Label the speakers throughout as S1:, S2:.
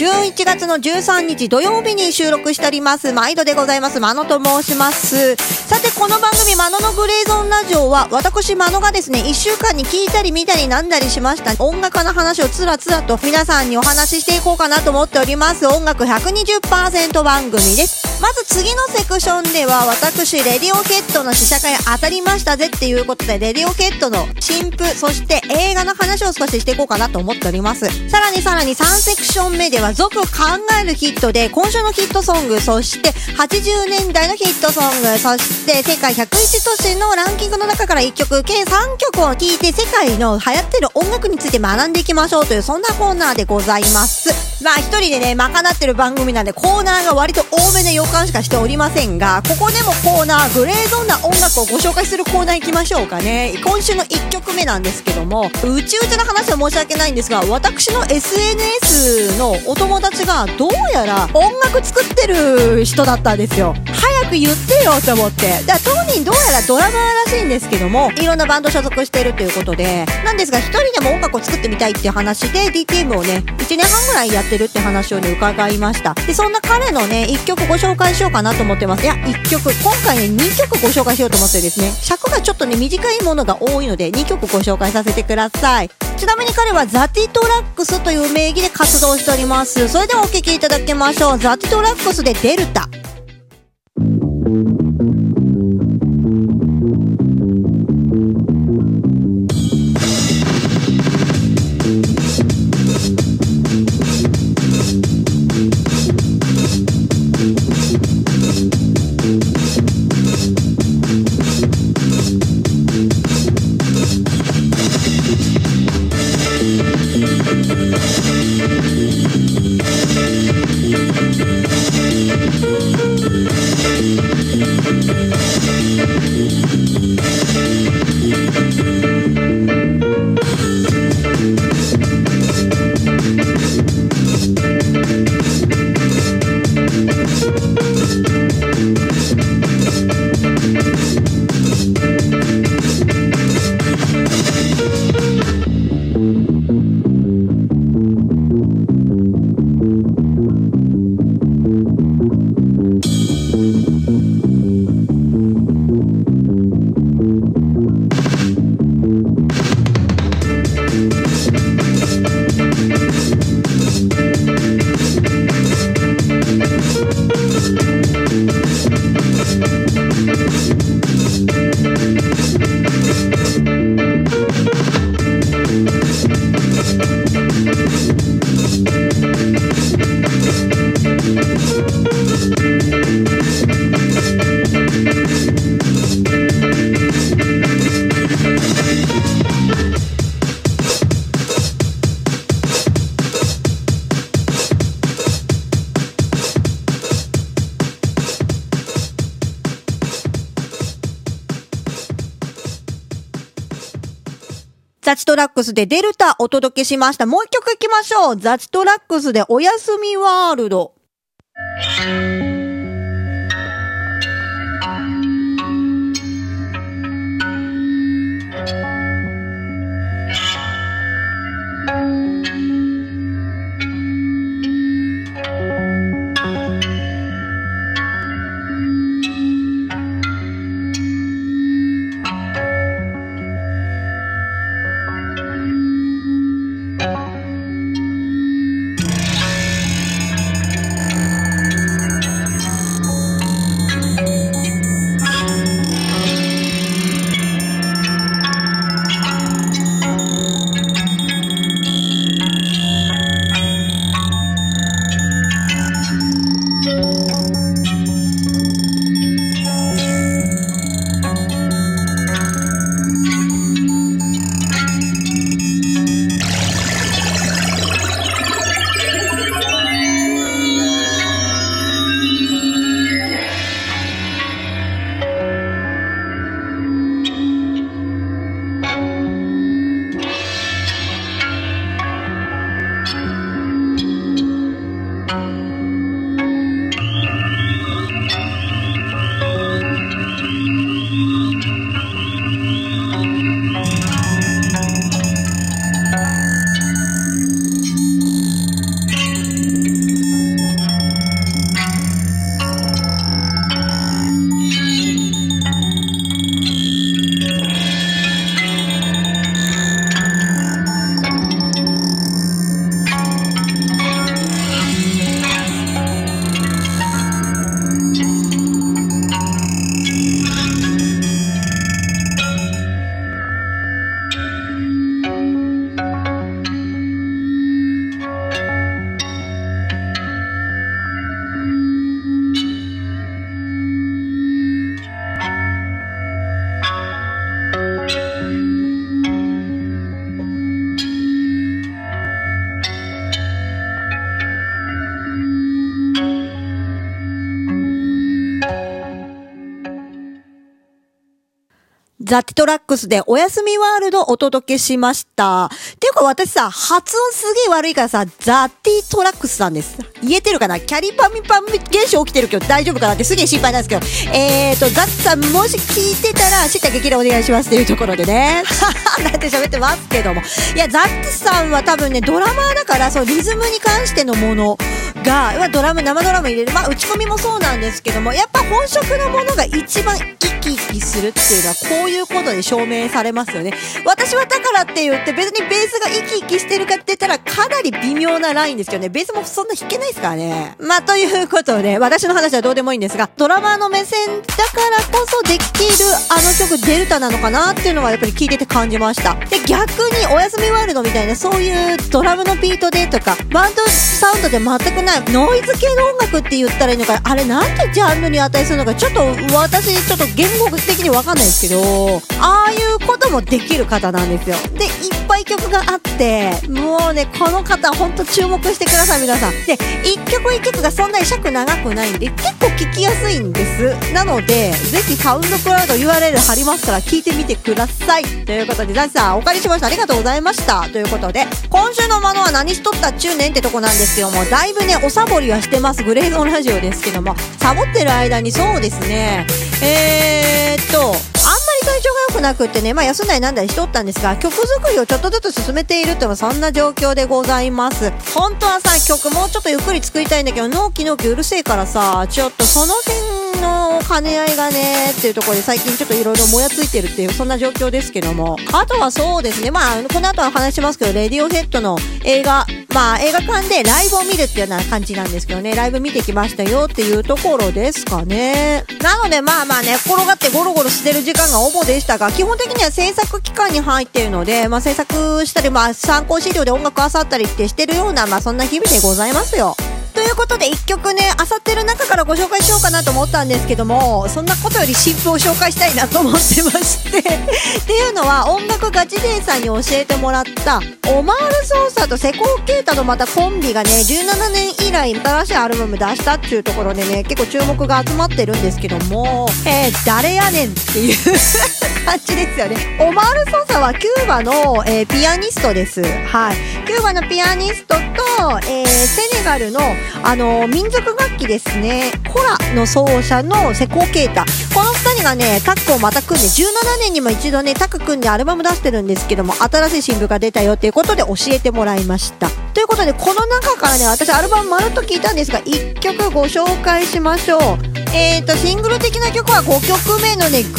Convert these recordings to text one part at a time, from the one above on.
S1: 11月の13日土曜日に収録しております。毎度でございます。まのと申します。さてこの番組マノのグレーゾーンラジオは私まのがですね1週間に聞いたり見たりなんだりしました。音楽の話をつらつらと皆さんにお話ししていこうかなと思っております。音楽120%番組です。まず次のセクションでは私レディオケットの試写会当たりましたぜっていうことでレディオケットの新譜そして映画の話を少ししていこうかなと思っております。さらにさらに3セクション目では続考えるヒットで今週のヒットソングそして80年代のヒットソングそして世界101都市のランキングの中から1曲計3曲を聴いて世界の流行ってる音楽について学んでいきましょうというそんなコーナーでございます。まあ一人でね賄ってる番組なんでコーナーが割と多めで予感しかしておりませんがここでもコーナーグレーゾーンな音楽をご紹介するコーナー行きましょうかね。今週の1曲目なんですけども宇宙ちの話は申し訳ないんですが私の SNS のお友達がどうやら音楽作ってる人だったんですよ。はく言ってよと思って。だから当人どうやらドラマーらしいんですけどもいろんなバンド所属してるということでなんですが一人でも音楽を作ってみたいっていう話で DTM をね1年半ぐらいやってるって話をね伺いました。でそんな彼のね1曲ご紹介しようかなと思ってます。いや1曲。今回ね2曲ご紹介しようと思ってですね尺がちょっとね短いものが多いので2曲ご紹介させてください。ちなみに彼はザディトラックスという名義で活動しております。それではお聴きいただきましょう。ザディトラックスでデルタ。ザチトラックスでデルタお届けしました。もう一曲行きましょう。ザチトラックスでおやすみワールド。ザ・ティトラックスでおやすみワールドお届けしました。ていうか私さ、発音すげえ悪いからさ、ザ・ティトラックスさんです。言えてるかな？キャリパミパミ現象起きてるけど大丈夫かなってすげえ心配なんですけど。えーと、ザッツさんもし聞いてたら、知った激励お願いしますっていうところでね。なんて喋ってますけども。いや、ザッツさんは多分ね、ドラマーだから、そう、リズムに関してのものが、ドラム、生ドラム入れる。まあ、打ち込みもそうなんですけども、やっぱ本職のものが一番生き生きするっていうのは、こういうことで証明されますよね。私はだからって言って別にベースが生き生きしてるかって言ったらかなり微妙なラインですけどね、ベースもそんな弾けないですからね。まあ、ということで、私の話はどうでもいいんですが、ドラマーの目線だからこそできているあの曲デルタなのかなっていうのはやっぱり聞いてて感じました。で、逆におやすみワールドみたいなそういうドラムのビートでとか、バンドサウンドで全くないノイズ系の音楽って言ったらいいのか、あれなんてジャンルに値するのか、ちょっと私ちょっと言僕的にわかんないですけど、ああいうこともできる方なんですよ。で、一い曲があって、もうね、この方ほんと注目してください、皆さん。で、一曲一曲がそんなに尺長くないんで、結構聴きやすいんです。なので、ぜひサウンドクラウド URL 貼りますから聞いてみてください。ということで、ザチさんお借りしました。ありがとうございました。ということで、今週のものは何しとったっちゅうねんってとこなんですけども、だいぶね、おサボりはしてます。グレーゾーンラジオですけども、サボってる間にそうですね、えー、っと、体調が良くなくってね、まあ休んだりなんだりしとったんですが、曲作りをちょっとずつ進めているっていうのはそんな状況でございます。本当はさ、曲もうちょっとゆっくり作りたいんだけど、納期納期うるせえからさ、ちょっとその辺の兼ね合いがね、っていうところで最近ちょっといろいろもやついてるっていう、そんな状況ですけども。あとはそうですね、まあ、この後は話しますけど、レディオヘッドの映画、まあ映画館でライブを見るっていうような感じなんですけどね、ライブ見てきましたよっていうところですかね。なのでまあまあね、転がってゴロゴロしてる時間が主でしたが、基本的には制作期間に入っているので、まあ制作したり、まあ参考資料で音楽あさったりってしてるような、まあそんな日々でございますよ。ということで1曲ね、あさってる中からご紹介しようかなと思ったんですけども、そんなことより新譜を紹介したいなと思ってまして。っていうのは音楽ガチ勢さんに教えてもらったオマール捜査とセコーケータのまたコンビがね、17年以来新しいアルバム出したっていうところでね、結構注目が集まってるんですけども、えー、誰やねんっていう。感じですよね。オマール・ソサはキューバの、えー、ピアニストです。はい。キューバのピアニストと、えー、セネガルの、あのー、民族楽器ですね。コラの奏者のセコーケータ。この二人がね、タッグをまた組んで、17年にも一度ね、タッグ組んでアルバム出してるんですけども、新しい新譜が出たよっていうことで教えてもらいました。ということで、この中からね、私アルバムまるっと聞いたんですが、1曲ご紹介しましょう。えーと、シングル的な曲は5曲目のね、グ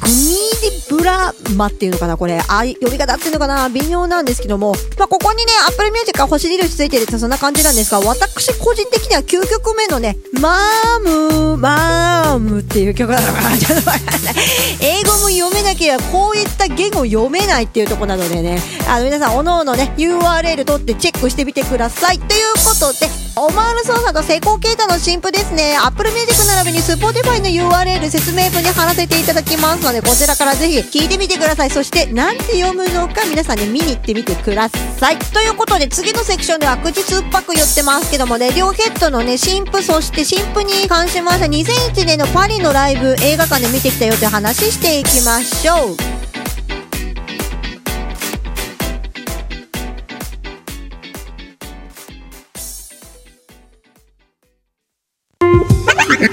S1: グニーディブラマっていうのかなこれ。あ、呼び方っていうのかな微妙なんですけども。まあ、ここにね、Apple Music が星印ついてるってそんな感じなんですが、私個人的には9曲目のね、マーム、マームっていう曲なのかなちょっとわかんない。英語も読めなければ、こういった言語読めないっていうとこなのでね、あの皆さん、おのおのね、URL 取ってチェックしてみてください。ということで、オマール操作と成功形態の新譜ですね。Apple Music 並びに Spotify の URL 説明文に貼らせていただきますので、こちらからぜひ聞いてみてください。そして、なんて読むのか皆さんね、見に行ってみてください。ということで、次のセクションでは口酸っぱく言ってますけどもね、両ヘッドのね、新譜、そして新譜に関しまして2001年のパリのライブ、映画館で見てきたよという話していきましょう。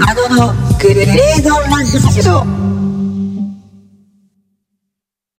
S2: あののグレードラジオ